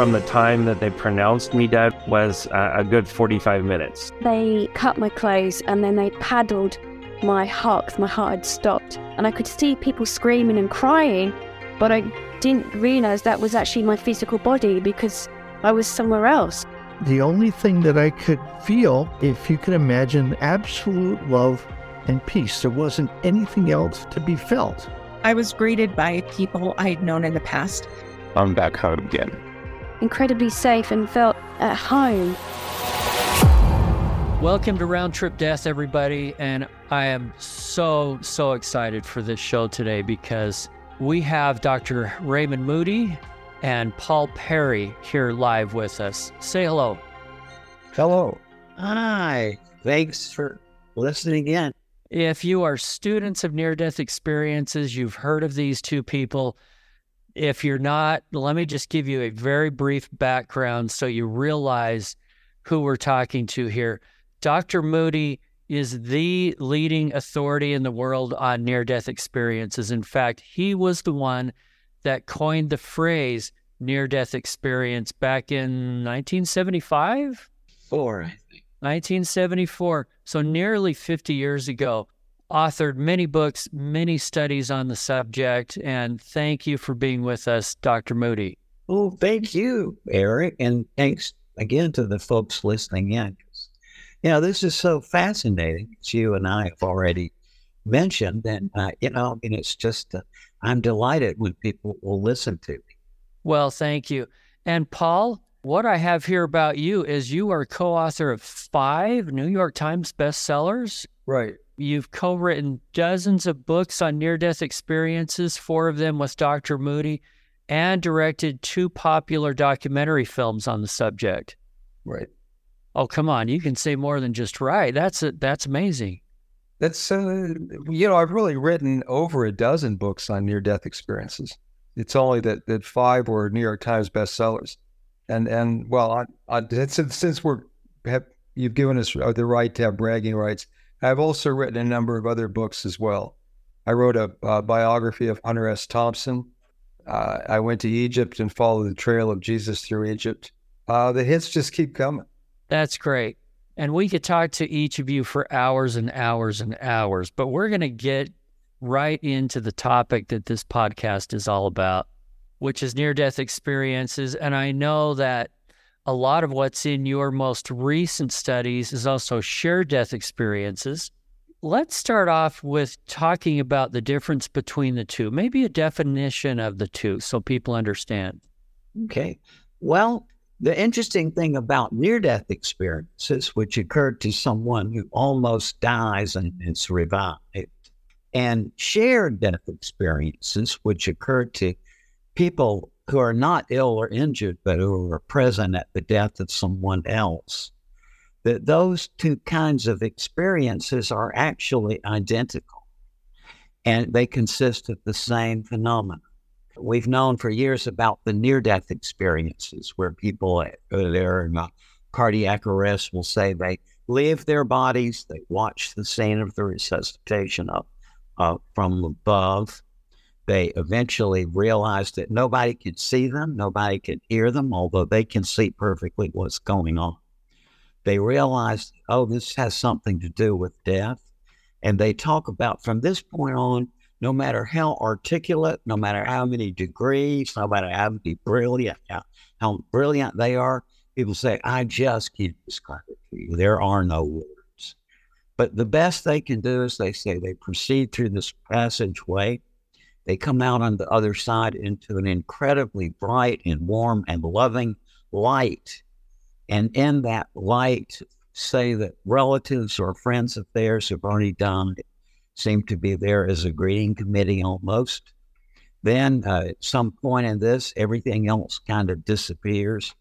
from the time that they pronounced me dead was uh, a good 45 minutes. They cut my clothes and then they paddled my heart 'cause my heart had stopped. And I could see people screaming and crying, but I didn't realize that was actually my physical body because I was somewhere else. The only thing that I could feel, if you can imagine, absolute love and peace. There wasn't anything else to be felt. I was greeted by people I had known in the past. I'm back home again. Incredibly safe and felt at home. Welcome to Round Trip Death, everybody. And I am so, so excited for this show today because we have Dr. Raymond Moody and Paul Perry here live with us. Say hello. Hello. Hi. Thanks for listening in. If you are students of near death experiences, you've heard of these two people. If you're not, let me just give you a very brief background so you realize who we're talking to here. Dr. Moody is the leading authority in the world on near death experiences. In fact, he was the one that coined the phrase near death experience back in 1975? Four, I think. 1974. So nearly 50 years ago. Authored many books, many studies on the subject. And thank you for being with us, Dr. Moody. Oh, thank you, Eric. And thanks again to the folks listening in. You know, this is so fascinating, as you and I have already mentioned. And, uh, you know, and it's just, uh, I'm delighted when people will listen to me. Well, thank you. And Paul, what I have here about you is you are co author of five New York Times bestsellers. Right. You've co written dozens of books on near death experiences, four of them with Dr. Moody, and directed two popular documentary films on the subject. Right. Oh, come on. You can say more than just right. That's a, that's amazing. That's, uh, you know, I've really written over a dozen books on near death experiences. It's only that, that five were New York Times bestsellers. And, and well, I, I, since, since we're, have, you've given us the right to have bragging rights, I've also written a number of other books as well. I wrote a uh, biography of Hunter S. Thompson. Uh, I went to Egypt and followed the trail of Jesus through Egypt. Uh, the hits just keep coming. That's great. And we could talk to each of you for hours and hours and hours, but we're going to get right into the topic that this podcast is all about, which is near death experiences. And I know that a lot of what's in your most recent studies is also shared death experiences. Let's start off with talking about the difference between the two, maybe a definition of the two so people understand. Okay. Well, the interesting thing about near death experiences, which occurred to someone who almost dies and is revived, and shared death experiences, which occur to people who are not ill or injured, but who are present at the death of someone else, that those two kinds of experiences are actually identical and they consist of the same phenomenon. We've known for years about the near death experiences where people they're in cardiac arrest will say they leave their bodies, they watch the scene of the resuscitation up uh, from above. They eventually realized that nobody can see them, nobody can hear them, although they can see perfectly what's going on. They realized, oh, this has something to do with death. And they talk about from this point on, no matter how articulate, no matter how many degrees, no matter how brilliant, how, how brilliant they are, people say, I just can't describe it to you. There are no words. But the best they can do is they say they proceed through this passageway. They come out on the other side into an incredibly bright and warm and loving light. And in that light, say that relatives or friends of theirs have already died seem to be there as a greeting committee almost. Then uh, at some point in this, everything else kind of disappears.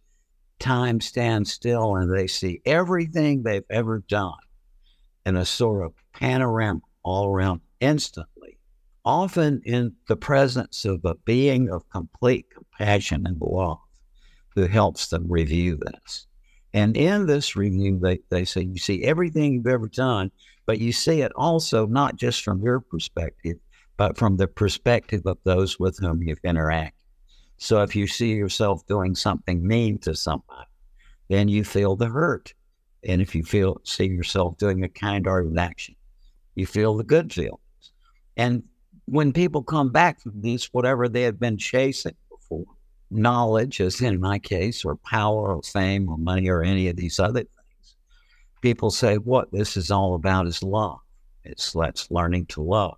Time stands still, and they see everything they've ever done in a sort of panorama all around instantly, often in the presence of a being of complete compassion and love who helps them review this. And in this review, they, they say, You see everything you've ever done, but you see it also not just from your perspective, but from the perspective of those with whom you've interacted. So if you see yourself doing something mean to somebody, then you feel the hurt. And if you feel see yourself doing a kind hearted action, you feel the good feelings. And when people come back from this, whatever they have been chasing before, knowledge, as in my case, or power or fame or money or any of these other things, people say, what this is all about is love. It's that's learning to love.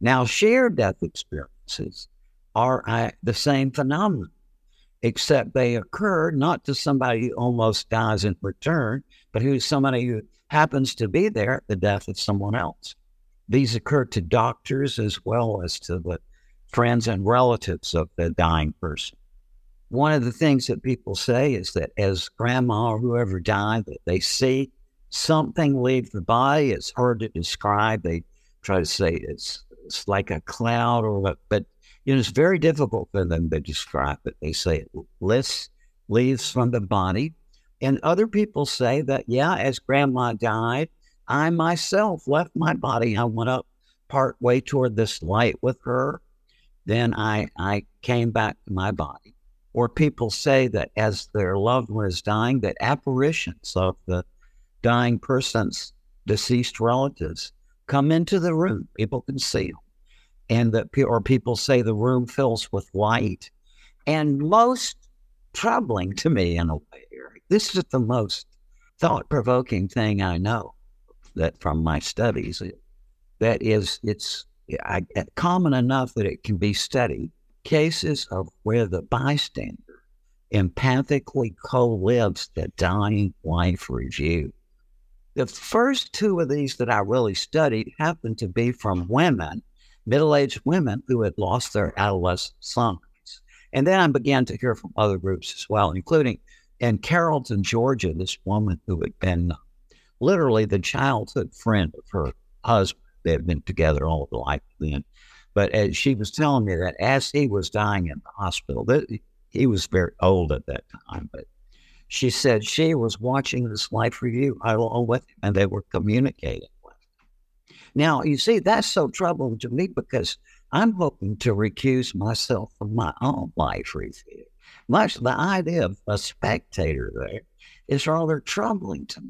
Now, shared death experiences are uh, the same phenomenon, except they occur not to somebody who almost dies in return, but who's somebody who happens to be there at the death of someone else. These occur to doctors as well as to the friends and relatives of the dying person. One of the things that people say is that as grandma or whoever died, that they see something leave the body. It's hard to describe. They try to say it's, it's like a cloud or what, but you know, it's very difficult for them to describe it. They say it lifts, leaves from the body. And other people say that, yeah, as grandma died, I myself left my body. I went up part way toward this light with her. Then I, I came back to my body. Or people say that as their loved one is dying, that apparitions of the dying person's deceased relatives come into the room. People can see them. And that, or people say the room fills with light. And most troubling to me in a way, Eric, this is the most thought provoking thing I know that from my studies. That is, it's I, common enough that it can be studied. Cases of where the bystander empathically co-lives the dying life review. The first two of these that I really studied happened to be from women, middle-aged women who had lost their adolescent sons. And then I began to hear from other groups as well, including in Carrollton, Georgia, this woman who had been literally the childhood friend of her husband. They had been together all the life then. But as she was telling me that as he was dying in the hospital, that he was very old at that time, but she said she was watching this life review along with him and they were communicating with him. Now, you see, that's so troubling to me because I'm hoping to recuse myself from my own life review. Much the idea of a spectator there is rather troubling to me.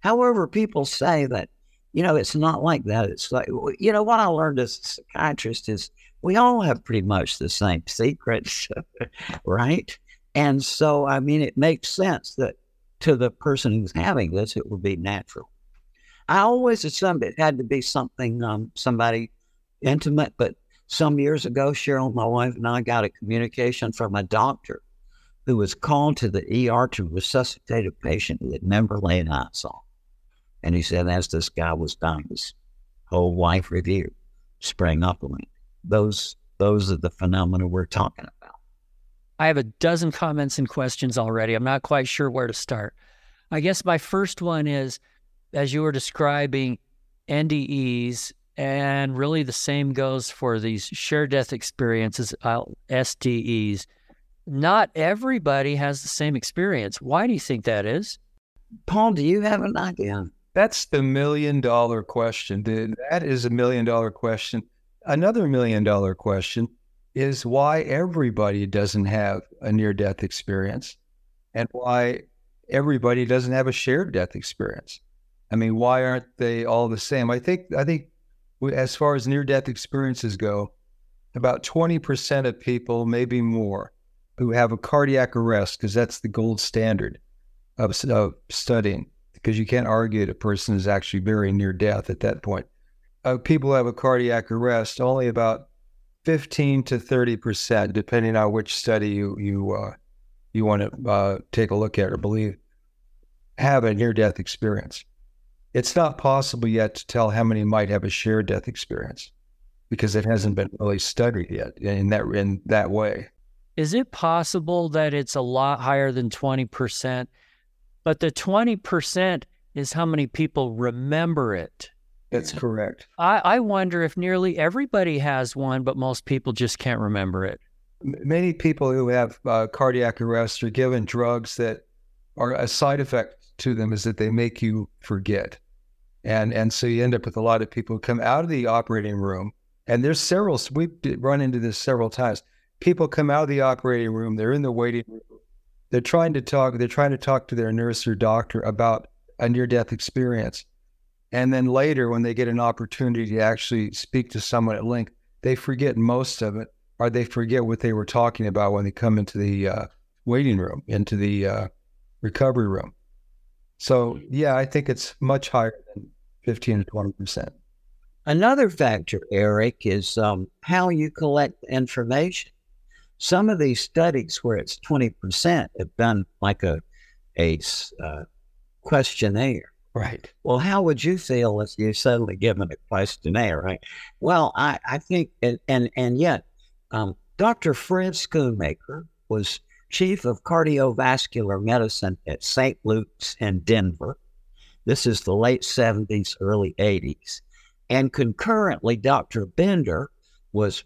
However, people say that, you know, it's not like that. It's like, you know, what I learned as a psychiatrist is we all have pretty much the same secrets, right? And so, I mean, it makes sense that to the person who's having this, it would be natural. I always assumed it had to be something, um, somebody intimate, but some years ago, Cheryl, my wife, and I got a communication from a doctor who was called to the ER to resuscitate a patient who had never laid eyes on. And he said, as this guy was dying, his whole life review sprang up on him. Those, those are the phenomena we're talking about. I have a dozen comments and questions already. I'm not quite sure where to start. I guess my first one is as you were describing NDEs, and really the same goes for these shared death experiences, uh, SDEs. Not everybody has the same experience. Why do you think that is? Paul, do you have an idea? That's the million dollar question. That is a million dollar question. Another million dollar question is why everybody doesn't have a near death experience and why everybody doesn't have a shared death experience. I mean, why aren't they all the same? I think I think as far as near death experiences go, about 20% of people, maybe more, who have a cardiac arrest, because that's the gold standard of, of studying, because you can't argue that a person is actually very near death at that point. Uh, people have a cardiac arrest, only about 15 to 30 percent, depending on which study you you uh, you want to uh, take a look at or believe, have a near death experience. It's not possible yet to tell how many might have a shared death experience because it hasn't been really studied yet in that in that way. Is it possible that it's a lot higher than 20%? But the 20% is how many people remember it. That's correct. I, I wonder if nearly everybody has one, but most people just can't remember it. Many people who have uh, cardiac arrest are given drugs that are a side effect to them is that they make you forget. And, and so you end up with a lot of people who come out of the operating room, and there's several, we've run into this several times. people come out of the operating room, they're in the waiting room, they're trying to talk, they're trying to talk to their nurse or doctor about a near death experience. And then later, when they get an opportunity to actually speak to someone at length, they forget most of it, or they forget what they were talking about when they come into the uh, waiting room, into the uh, recovery room. So, yeah, I think it's much higher than 15 to 20%. Another factor, Eric, is um, how you collect information. Some of these studies where it's 20% have done like a, a uh, questionnaire. Right. Well, how would you feel if you suddenly given a questionnaire, right? Well, I, I think, and, and, and yet, um, Dr. Fred Schoonmaker was chief of cardiovascular medicine at St. Luke's in Denver. This is the late 70s, early 80s. And concurrently, Dr. Bender was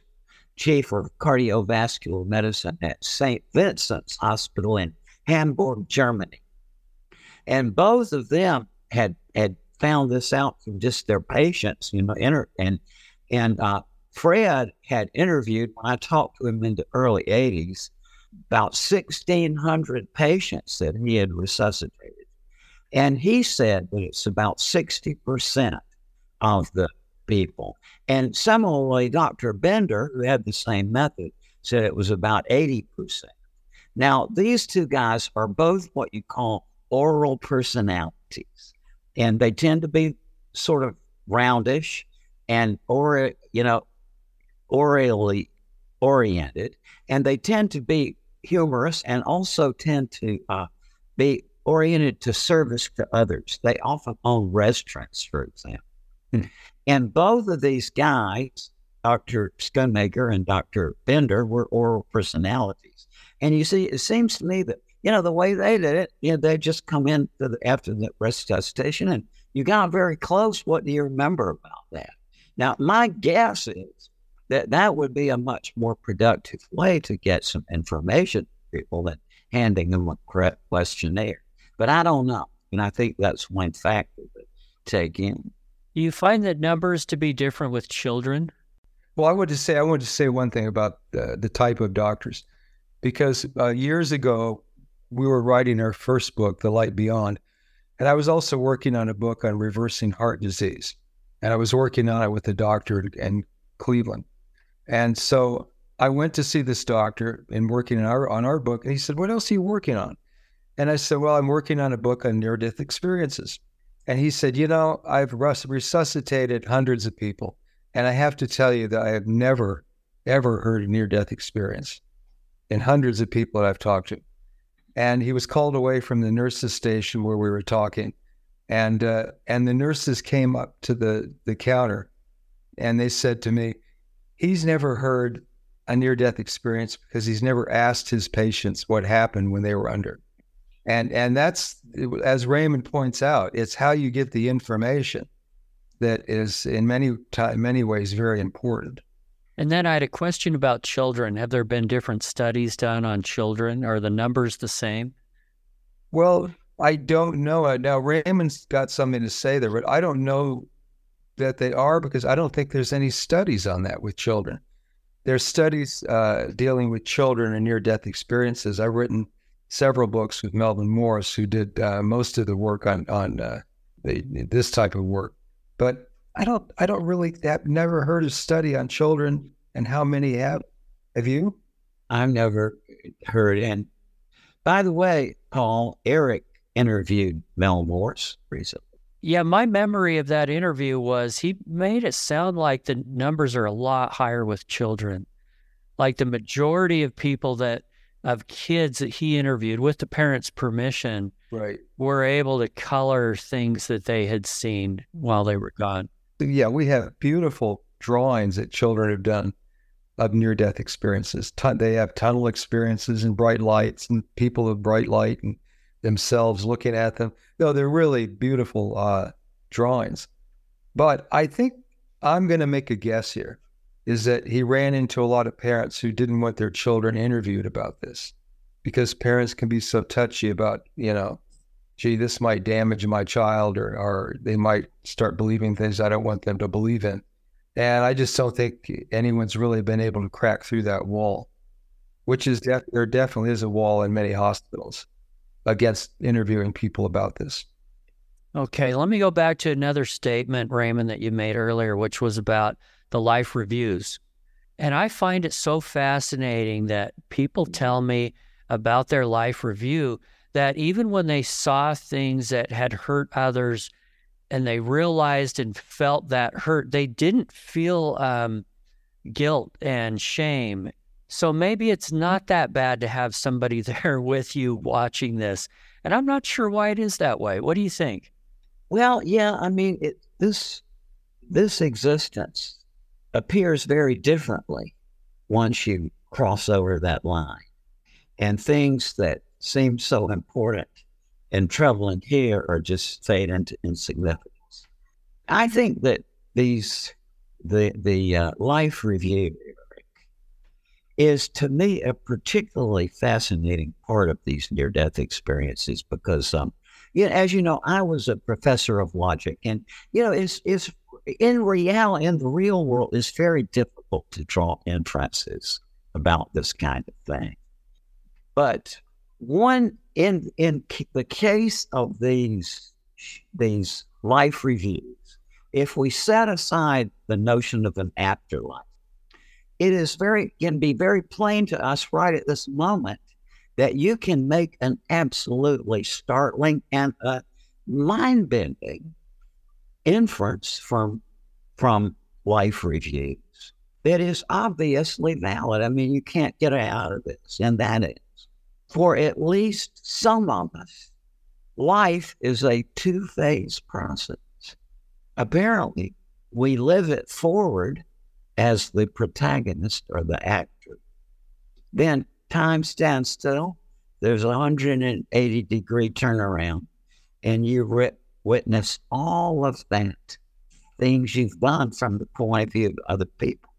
chief of cardiovascular medicine at St. Vincent's Hospital in Hamburg, Germany. And both of them had had found this out from just their patients, you know, inter- and and uh, Fred had interviewed when I talked to him in the early 80s about 1,600 patients that he had resuscitated. And he said that it's about 60% of the people. And similarly, Dr. Bender, who had the same method, said it was about 80%. Now, these two guys are both what you call oral personalities, and they tend to be sort of roundish and or you know orally oriented, and they tend to be humorous and also tend to uh, be oriented to service to others. They often own restaurants, for example. And both of these guys, Dr. Schoonmaker and Dr. Bender, were oral personalities. And you see, it seems to me that, you know, the way they did it, you know, they just come in the, after the resuscitation and you got very close. What do you remember about that? Now, my guess is that that would be a much more productive way to get some information to people than handing them a questionnaire. But I don't know. And I think that's one factor to take in. Do you find that numbers to be different with children? Well, I want to say I want to say one thing about the, the type of doctors, because uh, years ago we were writing our first book, The Light Beyond, and I was also working on a book on reversing heart disease, and I was working on it with a doctor in Cleveland, and so I went to see this doctor and working on our on our book, and he said, "What else are you working on?" And I said, "Well, I'm working on a book on near death experiences." And he said, You know, I've resuscitated hundreds of people. And I have to tell you that I have never, ever heard a near death experience in hundreds of people that I've talked to. And he was called away from the nurses' station where we were talking. And, uh, and the nurses came up to the, the counter and they said to me, He's never heard a near death experience because he's never asked his patients what happened when they were under and and that's as Raymond points out, it's how you get the information that is in many t- many ways very important. And then I had a question about children. Have there been different studies done on children? Are the numbers the same? Well, I don't know. Now Raymond's got something to say there, but I don't know that they are because I don't think there's any studies on that with children. There's studies uh, dealing with children and near-death experiences. I've written several books with Melvin Morse, who did uh, most of the work on on uh, the, this type of work. But I don't I don't really have never heard a study on children and how many have. Have you? I've never heard. And by the way, Paul Eric interviewed Mel Morse recently. Yeah, my memory of that interview was he made it sound like the numbers are a lot higher with children. Like the majority of people that of kids that he interviewed with the parents' permission right. were able to color things that they had seen while they were gone. Yeah, we have beautiful drawings that children have done of near death experiences. They have tunnel experiences and bright lights and people with bright light and themselves looking at them. No, they're really beautiful uh, drawings. But I think I'm going to make a guess here is that he ran into a lot of parents who didn't want their children interviewed about this because parents can be so touchy about, you know, gee, this might damage my child or, or they might start believing things I don't want them to believe in. And I just don't think anyone's really been able to crack through that wall which is def- there definitely is a wall in many hospitals against interviewing people about this. Okay, let me go back to another statement, Raymond, that you made earlier, which was about the life reviews. And I find it so fascinating that people tell me about their life review that even when they saw things that had hurt others and they realized and felt that hurt, they didn't feel um, guilt and shame. So maybe it's not that bad to have somebody there with you watching this. And I'm not sure why it is that way. What do you think? Well, yeah, I mean, it, this this existence appears very differently once you cross over that line, and things that seem so important and troubling here are just fade into insignificance. I think that these the the uh, life review is to me a particularly fascinating part of these near death experiences because um, you know, as you know, I was a professor of logic, and you know, it's it's in reality, in the real world, it's very difficult to draw inferences about this kind of thing. But one in in the case of these these life reviews, if we set aside the notion of an afterlife, it is very can be very plain to us right at this moment that you can make an absolutely startling and a mind bending inference from from life reviews that is obviously valid. I mean, you can't get out of this, and that is for at least some of us, life is a two phase process. Apparently, we live it forward as the protagonist or the actor. Then time stands still. There's a 180 degree turnaround, and you re- witness all of that things you've done from the point of view of other people.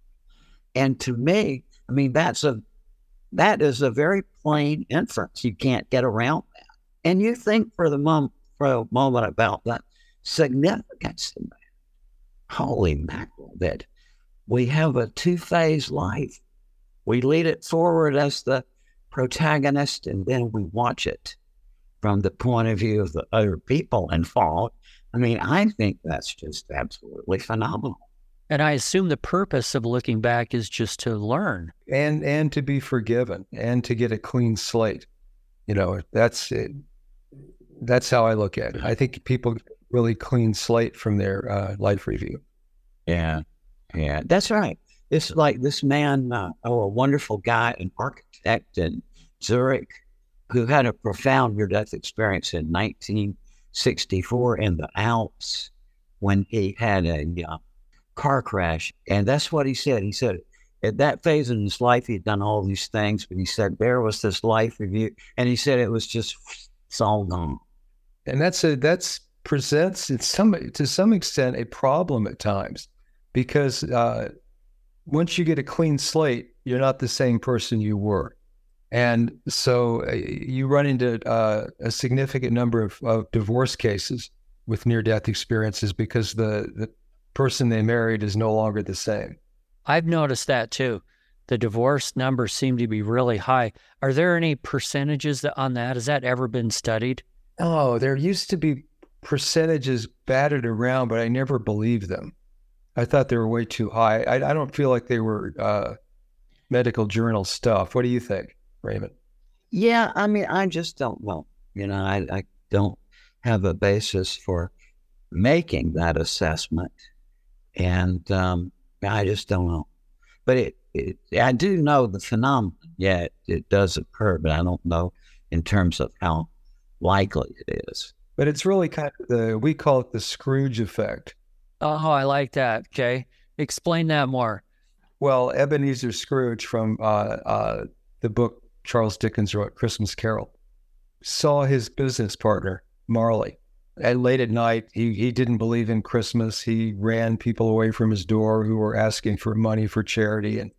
And to me, I mean, that's a that is a very plain inference. You can't get around that. And you think for the moment for a moment about that significance in that. Holy mackerel, that we have a two phase life we lead it forward as the protagonist, and then we watch it from the point of view of the other people involved. I mean, I think that's just absolutely phenomenal. And I assume the purpose of looking back is just to learn and and to be forgiven and to get a clean slate. You know, that's it. That's how I look at it. I think people really clean slate from their uh, life review. Yeah, yeah, that's right. It's like this man, uh, oh, a wonderful guy, an architect in Zurich, who had a profound near death experience in 1964 in the Alps when he had a uh, car crash. And that's what he said. He said, at that phase in his life, he'd done all these things, but he said there was this life review, and he said it was just it's all gone. And that's a that's presents in some to some extent a problem at times because uh, once you get a clean slate, you're not the same person you were. And so uh, you run into uh, a significant number of, of divorce cases with near death experiences because the, the person they married is no longer the same. I've noticed that too. The divorce numbers seem to be really high. Are there any percentages on that? Has that ever been studied? Oh, there used to be percentages batted around, but I never believed them. I thought they were way too high. I, I don't feel like they were uh, medical journal stuff. What do you think, Raymond? Yeah, I mean, I just don't know. You know, I, I don't have a basis for making that assessment. And um, I just don't know. But it, it, I do know the phenomenon. Yeah, it, it does occur, but I don't know in terms of how likely it is. But it's really kind of the, we call it the Scrooge effect Oh, I like that. Okay. Explain that more. Well, Ebenezer Scrooge from uh, uh, the book Charles Dickens wrote, Christmas Carol, saw his business partner, Marley. At late at night, he, he didn't believe in Christmas. He ran people away from his door who were asking for money for charity and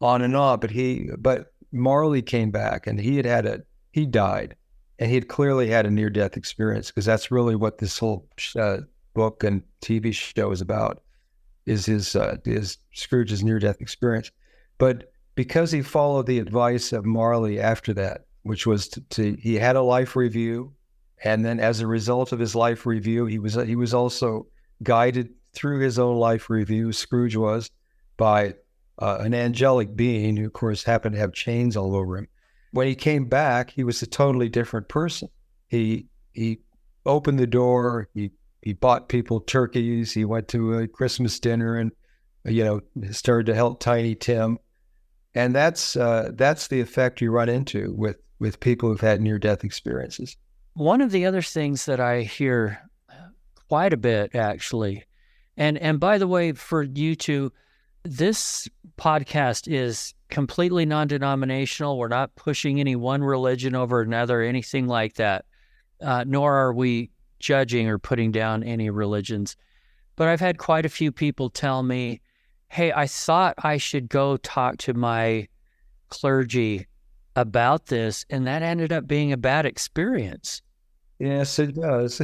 on and on. But he, but Marley came back and he had had a, he died and he had clearly had a near death experience because that's really what this whole uh, book and TV show is about is his uh, is Scrooge's near death experience. But because he followed the advice of Marley after that, which was to, to he had a life review, and then as a result of his life review, he was he was also guided through his own life review. Scrooge was by uh, an angelic being who, of course, happened to have chains all over him. When he came back, he was a totally different person. He he opened the door. He he bought people turkeys. He went to a Christmas dinner and you know started to help Tiny Tim, and that's uh, that's the effect you run into with with people who've had near death experiences. One of the other things that I hear quite a bit actually, and and by the way, for you two, this podcast is completely non-denominational. We're not pushing any one religion over another, anything like that. Uh, nor are we judging or putting down any religions. But I've had quite a few people tell me, hey, I thought I should go talk to my clergy about this, and that ended up being a bad experience. Yes, it does.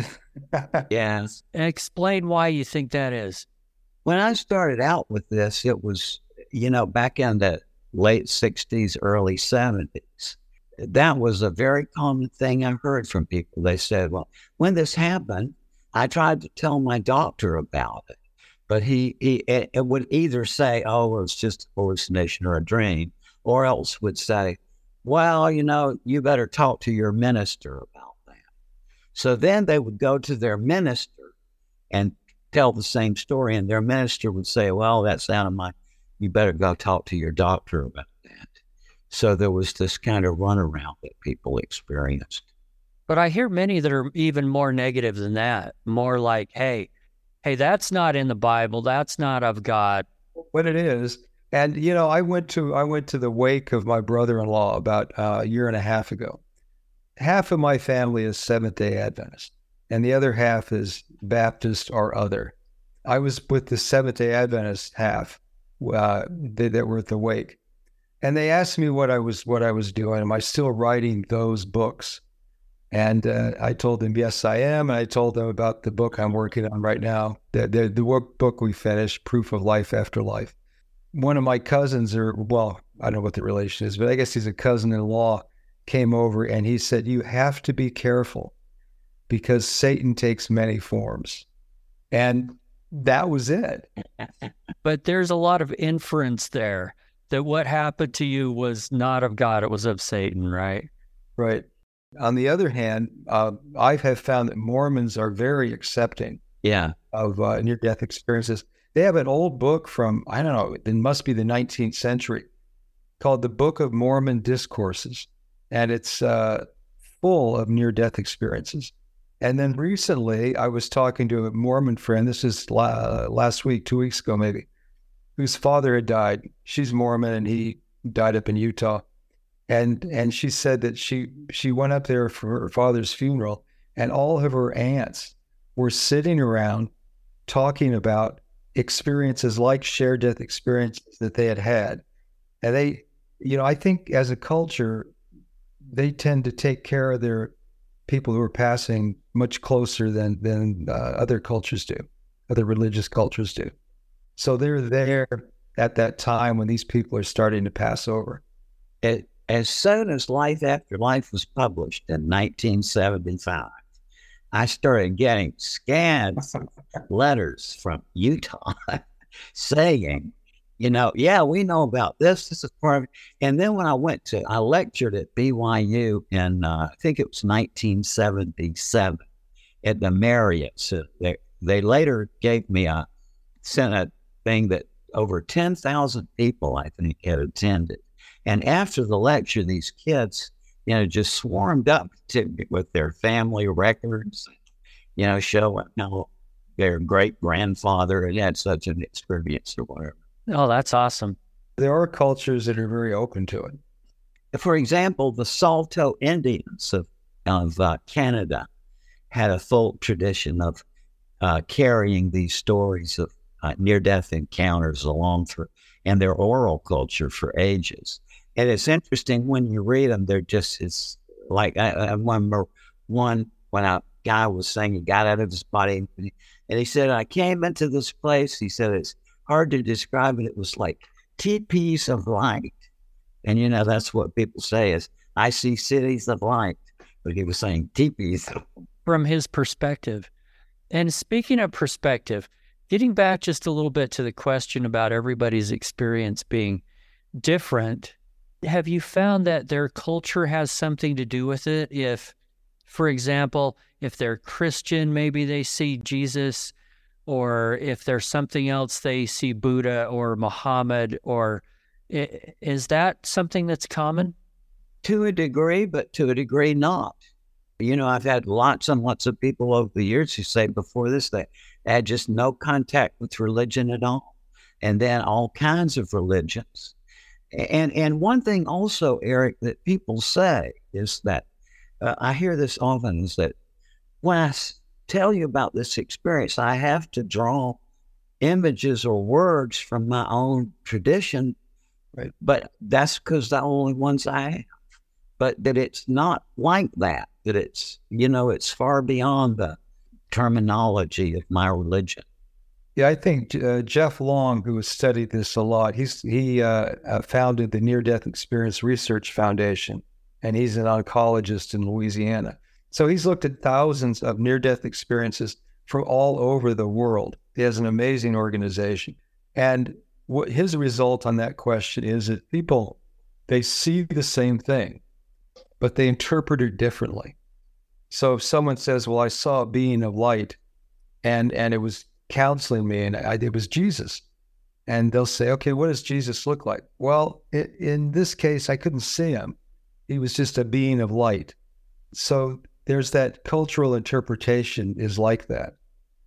yes. And Explain why you think that is. When I started out with this, it was, you know, back in the late 60s, early 70s that was a very common thing I heard from people. They said, well, when this happened, I tried to tell my doctor about it, but he, he would either say, oh, it's just a hallucination or a dream, or else would say, well, you know, you better talk to your minister about that. So then they would go to their minister and tell the same story, and their minister would say, well, that's out of my, you better go talk to your doctor about that. so there was this kind of runaround that people experienced. But I hear many that are even more negative than that, more like, hey, hey, that's not in the Bible. That's not of God. What it is. And you know, I went to I went to the wake of my brother-in-law about uh, a year and a half ago. Half of my family is Seventh Day Adventist, and the other half is Baptist or other. I was with the Seventh Day Adventist half uh, that, that were at the wake, and they asked me what I was what I was doing. Am I still writing those books? And uh, I told them yes, I am. And I told them about the book I'm working on right now, the the, the workbook we finished, Proof of Life After Life. One of my cousins, or well, I don't know what the relation is, but I guess he's a cousin-in-law, came over and he said, "You have to be careful because Satan takes many forms," and that was it. but there's a lot of inference there that what happened to you was not of God, it was of Satan, right? Right. On the other hand, uh, I have found that Mormons are very accepting yeah. of uh, near death experiences. They have an old book from, I don't know, it must be the 19th century called the Book of Mormon Discourses. And it's uh, full of near death experiences. And then recently, I was talking to a Mormon friend. This is la- last week, two weeks ago, maybe whose father had died. She's Mormon and he died up in Utah. And and she said that she she went up there for her father's funeral and all of her aunts were sitting around talking about experiences like shared death experiences that they had had. And they, you know, I think as a culture, they tend to take care of their people who are passing much closer than than uh, other cultures do, other religious cultures do. So they're there at that time when these people are starting to pass over. It, as soon as Life After Life was published in 1975, I started getting scans letters from Utah saying, you know, yeah, we know about this. This is part of it. And then when I went to, I lectured at BYU in, uh, I think it was 1977 at the Marriott. So they, they later gave me a, sent a thing that over 10,000 people, I think, had attended. And after the lecture, these kids, you know, just swarmed up to, with their family records, you know, showing how their great grandfather had had such an experience or whatever. Oh, that's awesome. There are cultures that are very open to it. For example, the Saulteaux Indians of, of uh, Canada had a full tradition of uh, carrying these stories of uh, near death encounters along for and their oral culture for ages. And it's interesting when you read them, they're just it's like I, I remember one when a guy was saying he got out of his body and he said, I came into this place. He said, it's hard to describe it. It was like teepees of light And you know, that's what people say is, I see cities of light. But he was saying teepees. From his perspective. And speaking of perspective, getting back just a little bit to the question about everybody's experience being different, have you found that their culture has something to do with it? If, for example, if they're Christian, maybe they see Jesus, or if there's something else, they see Buddha or Muhammad, or is that something that's common? To a degree, but to a degree not. You know, I've had lots and lots of people over the years who say before this they had just no contact with religion at all, and then all kinds of religions. And and one thing also, Eric, that people say is that uh, I hear this often is that when I tell you about this experience, I have to draw images or words from my own tradition, right? But that's because the only ones I have. But that it's not like that. That it's you know it's far beyond the terminology of my religion. Yeah, I think uh, Jeff Long, who has studied this a lot, he's he uh, uh founded the Near Death Experience Research Foundation, and he's an oncologist in Louisiana. So he's looked at thousands of near death experiences from all over the world. He has an amazing organization, and what his result on that question is that people they see the same thing, but they interpret it differently. So if someone says, "Well, I saw a being of light," and and it was counseling me, and I, it was Jesus. And they'll say, okay, what does Jesus look like? Well, it, in this case, I couldn't see him. He was just a being of light. So there's that cultural interpretation is like that.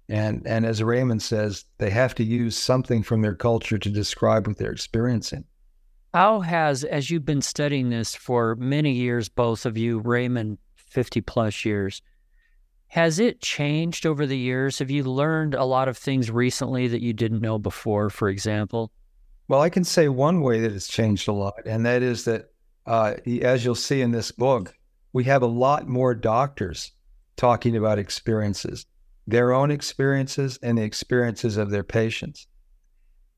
And, and as Raymond says, they have to use something from their culture to describe what they're experiencing. How has, as you've been studying this for many years, both of you, Raymond, 50 plus years, has it changed over the years? Have you learned a lot of things recently that you didn't know before, for example? Well, I can say one way that it's changed a lot, and that is that, uh, as you'll see in this book, we have a lot more doctors talking about experiences, their own experiences and the experiences of their patients.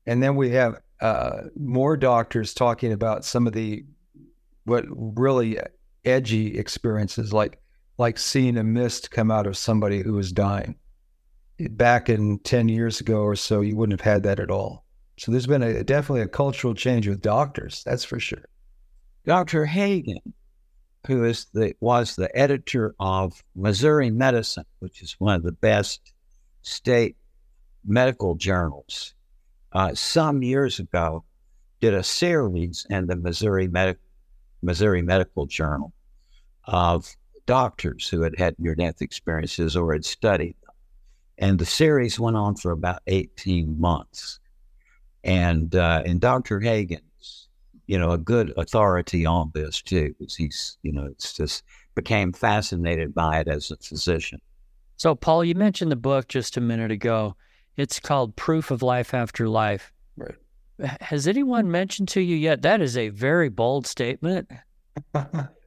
And then we have uh, more doctors talking about some of the what really edgy experiences like like seeing a mist come out of somebody who was dying. Back in 10 years ago or so, you wouldn't have had that at all. So there's been a, definitely a cultural change with doctors, that's for sure. Dr. Hagan, who is the was the editor of Missouri Medicine, which is one of the best state medical journals, uh, some years ago did a series in the Missouri Medi- Missouri Medical Journal of doctors who had had near death experiences or had studied them. And the series went on for about 18 months. And, uh, and Dr. Hagan's, you know, a good authority on this too, because he's, you know, it's just became fascinated by it as a physician. So, Paul, you mentioned the book just a minute ago. It's called Proof of Life After Life. Right. Has anyone mentioned to you yet? That is a very bold statement.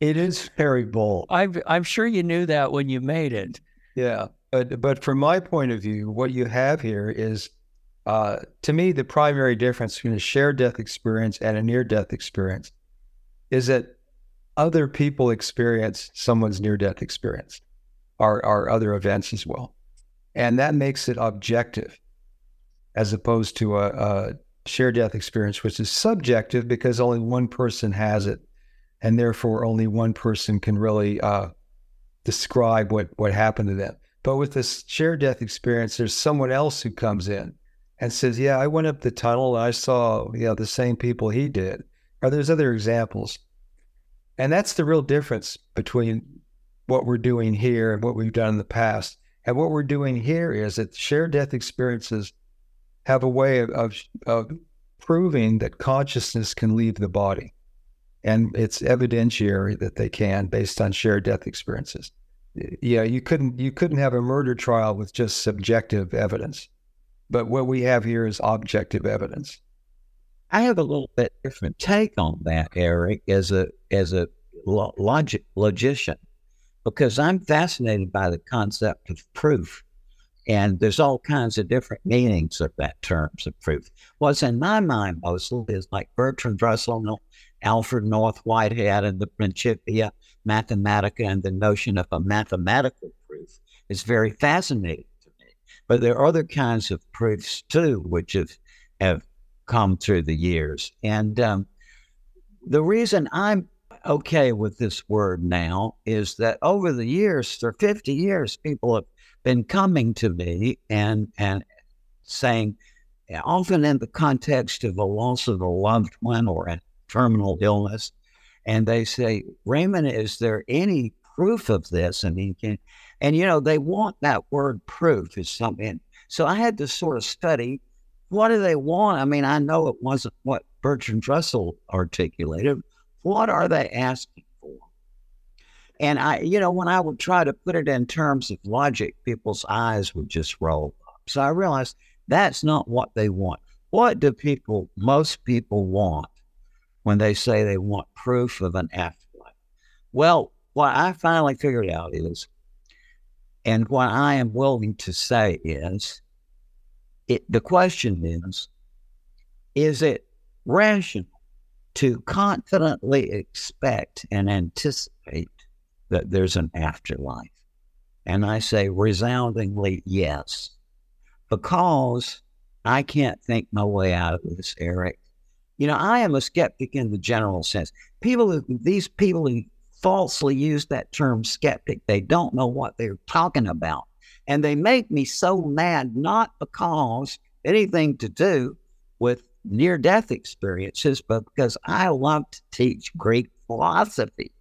It is very bold. I'm I'm sure you knew that when you made it. Yeah, but but from my point of view, what you have here is, uh, to me, the primary difference between a shared death experience and a near death experience is that other people experience someone's near death experience, or or other events as well, and that makes it objective, as opposed to a, a shared death experience, which is subjective because only one person has it and therefore only one person can really uh, describe what what happened to them. But with this shared death experience, there's someone else who comes in and says, "Yeah, I went up the tunnel and I saw you know the same people he did." Or there's other examples, and that's the real difference between what we're doing here and what we've done in the past. And what we're doing here is that shared death experiences have a way of, of, of proving that consciousness can leave the body and it's evidentiary that they can based on shared death experiences. Yeah, you couldn't you couldn't have a murder trial with just subjective evidence, but what we have here is objective evidence. I have a little bit different take on that, Eric, as a as a logic logician, because I'm fascinated by the concept of proof, And there's all kinds of different meanings of that terms of proof. What's in my mind mostly is like Bertrand Russell, Alfred North Whitehead, and the Principia Mathematica, and the notion of a mathematical proof is very fascinating to me. But there are other kinds of proofs too, which have have come through the years. And um, the reason I'm okay with this word now is that over the years, for 50 years, people have been coming to me and and saying, often in the context of a loss of a loved one or a terminal illness, and they say, Raymond, is there any proof of this? I mean, can, and you know, they want that word proof is something. So I had to sort of study what do they want? I mean, I know it wasn't what Bertrand Russell articulated. What are they asking? For? And I, you know, when I would try to put it in terms of logic, people's eyes would just roll up. So I realized that's not what they want. What do people, most people want when they say they want proof of an afterlife? Well, what I finally figured out is, and what I am willing to say is, it, the question is, is it rational to confidently expect and anticipate that there's an afterlife? And I say resoundingly yes, because I can't think my way out of this, Eric. You know, I am a skeptic in the general sense. People these people who falsely use that term skeptic, they don't know what they're talking about. And they make me so mad, not because anything to do with near death experiences, but because I love to teach Greek philosophy.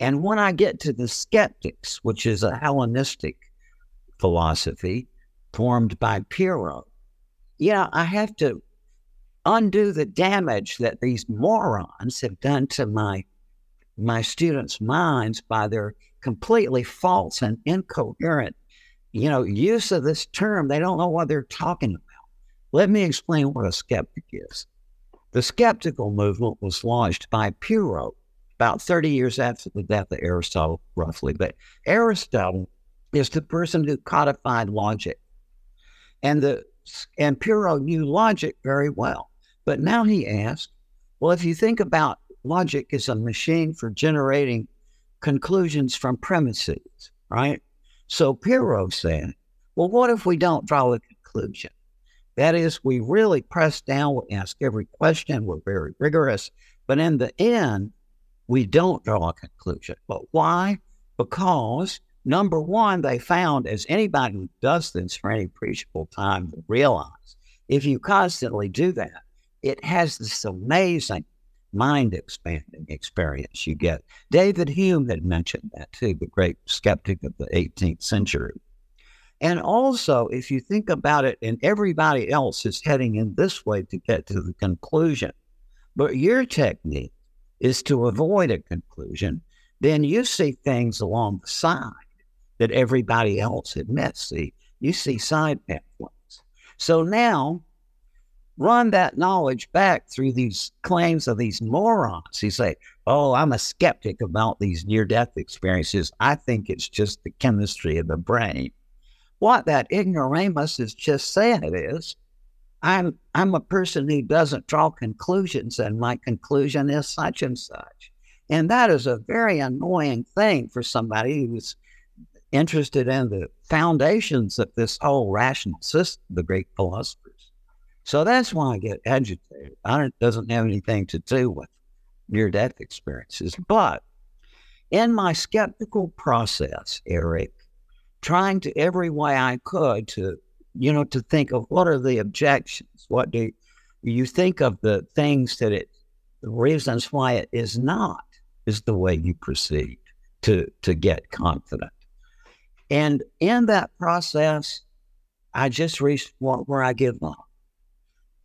And when I get to the skeptics, which is a Hellenistic philosophy formed by Pyrrho, you know, I have to undo the damage that these morons have done to my my students' minds by their completely false and incoherent, you know, use of this term. They don't know what they're talking about. Let me explain what a skeptic is. The skeptical movement was launched by Pyrrho about 30 years after the death of Aristotle, roughly. But Aristotle is the person who codified logic. And the and Pyrrho knew logic very well. But now he asked, well, if you think about logic as a machine for generating conclusions from premises, right? So Pyrrho said, well, what if we don't draw a conclusion? That is, we really press down, we ask every question, we're very rigorous, but in the end, we don't draw a conclusion. But why? Because number one, they found, as anybody who does this for any appreciable time will realize, if you constantly do that, it has this amazing mind expanding experience you get. David Hume had mentioned that too, the great skeptic of the 18th century. And also, if you think about it, and everybody else is heading in this way to get to the conclusion, but your technique is to avoid a conclusion, then you see things along the side that everybody else had missed. See, you see side pathways. So now run that knowledge back through these claims of these morons You say, Oh, I'm a skeptic about these near death experiences. I think it's just the chemistry of the brain. What that ignoramus is just saying is, I'm I'm a person who doesn't draw conclusions, and my conclusion is such and such. And that is a very annoying thing for somebody who's interested in the foundations of this whole rational system, the great philosophers. So that's why I get agitated. I it doesn't have anything to do with near death experiences. But in my skeptical process, Eric, trying to every way I could to, you know, to think of what are the objections? What do you think of the things that it, the reasons why it is not, is the way you proceed to, to get confident. And in that process, I just reached where I give up.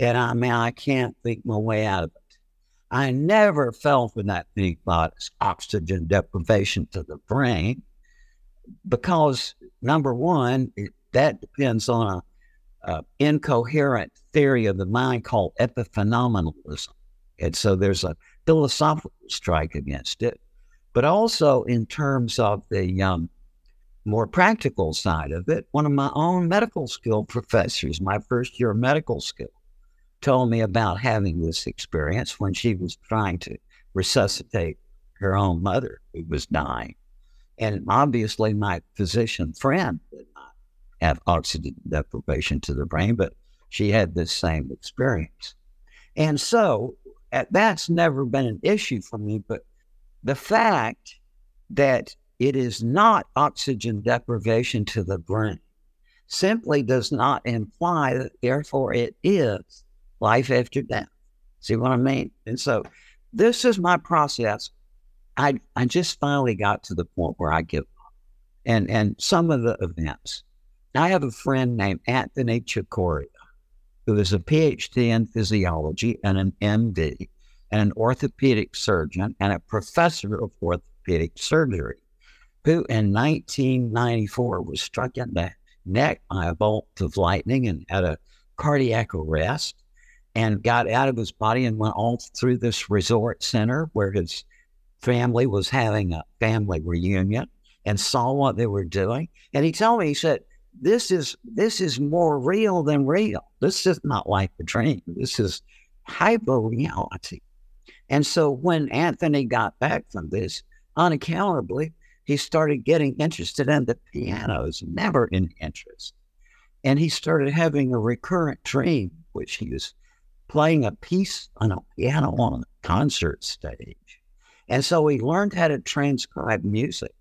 And I mean, I can't think my way out of it. I never felt for that thing about oxygen deprivation to the brain because, number one, it, that depends on a, a, incoherent theory of the mind called epiphenomenalism. And so there's a philosophical strike against it. But also in terms of the um, more practical side of it, one of my own medical school professors, my first year of medical school, told me about having this experience when she was trying to resuscitate her own mother who was dying. And obviously, my physician friend did not have oxygen deprivation to the brain, but she had this same experience. And so that's never been an issue for me. But the fact that it is not oxygen deprivation to the brain simply does not imply that, therefore, it is life after death. See what I mean? And so this is my process. I, I just finally got to the point where I give up. And, and some of the events, I have a friend named Anthony Cicoria, who is a PhD in physiology and an MD and an orthopedic surgeon and a professor of orthopedic surgery, who in 1994 was struck in the neck by a bolt of lightning and had a cardiac arrest and got out of his body and went all through this resort center where his family was having a family reunion and saw what they were doing. And he told me, he said, this is this is more real than real. This is not like a dream. This is hyper reality. And so when Anthony got back from this, unaccountably, he started getting interested in the pianos, never in interest. And he started having a recurrent dream, which he was playing a piece on a piano on a concert stage. And so he learned how to transcribe music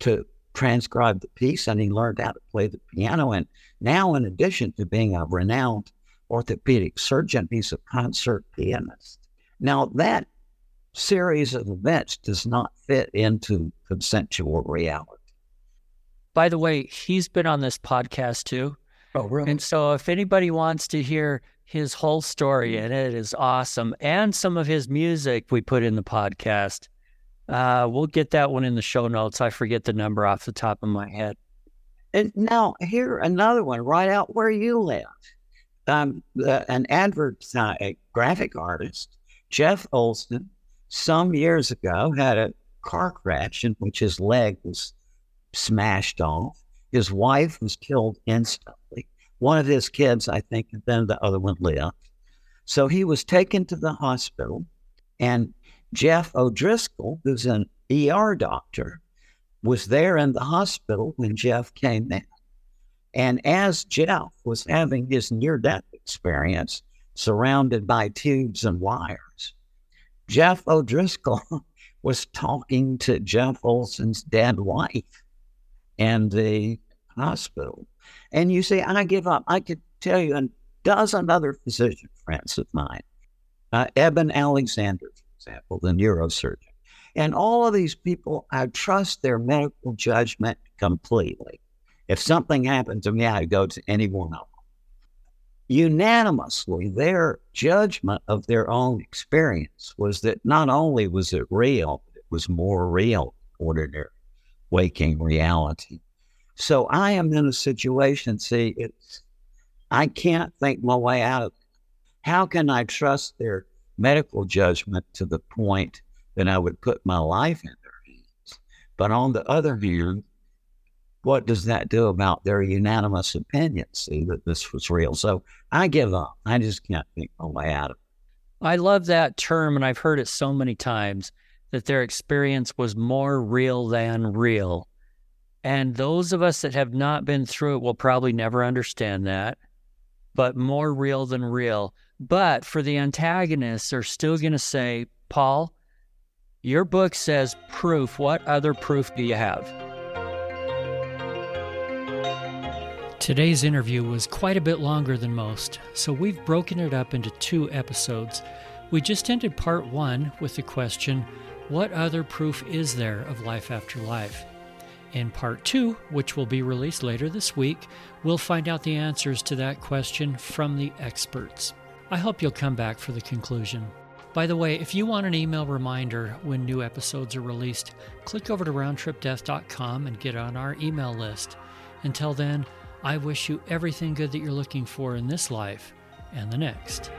to transcribe the piece, and he learned how to play the piano. And now, in addition to being a renowned orthopedic surgeon, he's a concert pianist. Now, that series of events does not fit into consensual reality. By the way, he's been on this podcast too. Oh, really? And so, if anybody wants to hear his whole story, and it is awesome, and some of his music we put in the podcast. Uh, we'll get that one in the show notes. I forget the number off the top of my head. And now here another one right out where you live. Um, the, an advert uh, a graphic artist, Jeff Olson, some years ago had a car crash in which his leg was smashed off. His wife was killed instantly. One of his kids, I think, and then the other one lived. So he was taken to the hospital, and Jeff O'Driscoll, who's an ER doctor, was there in the hospital when Jeff came in. And as Jeff was having his near death experience, surrounded by tubes and wires, Jeff O'Driscoll was talking to Jeff Olson's dead wife in the hospital. And you say, I give up. I could tell you a dozen other physician friends of mine. Uh, Eben Alexander, for example, the neurosurgeon. And all of these people, I trust their medical judgment completely. If something happened to me, I'd go to any one of them. Unanimously, their judgment of their own experience was that not only was it real, it was more real than ordinary waking reality. So I am in a situation, see, it's, I can't think my way out of it. How can I trust their medical judgment to the point that I would put my life in their hands? But on the other hand, what does that do about their unanimous opinion? See that this was real. So I give up. I just can't think my way out of it. I love that term, and I've heard it so many times that their experience was more real than real. And those of us that have not been through it will probably never understand that, but more real than real. But for the antagonists, they're still going to say, Paul, your book says proof. What other proof do you have? Today's interview was quite a bit longer than most, so we've broken it up into two episodes. We just ended part one with the question What other proof is there of life after life? In part two, which will be released later this week, we'll find out the answers to that question from the experts. I hope you'll come back for the conclusion. By the way, if you want an email reminder when new episodes are released, click over to roundtripdeath.com and get on our email list. Until then, I wish you everything good that you're looking for in this life and the next.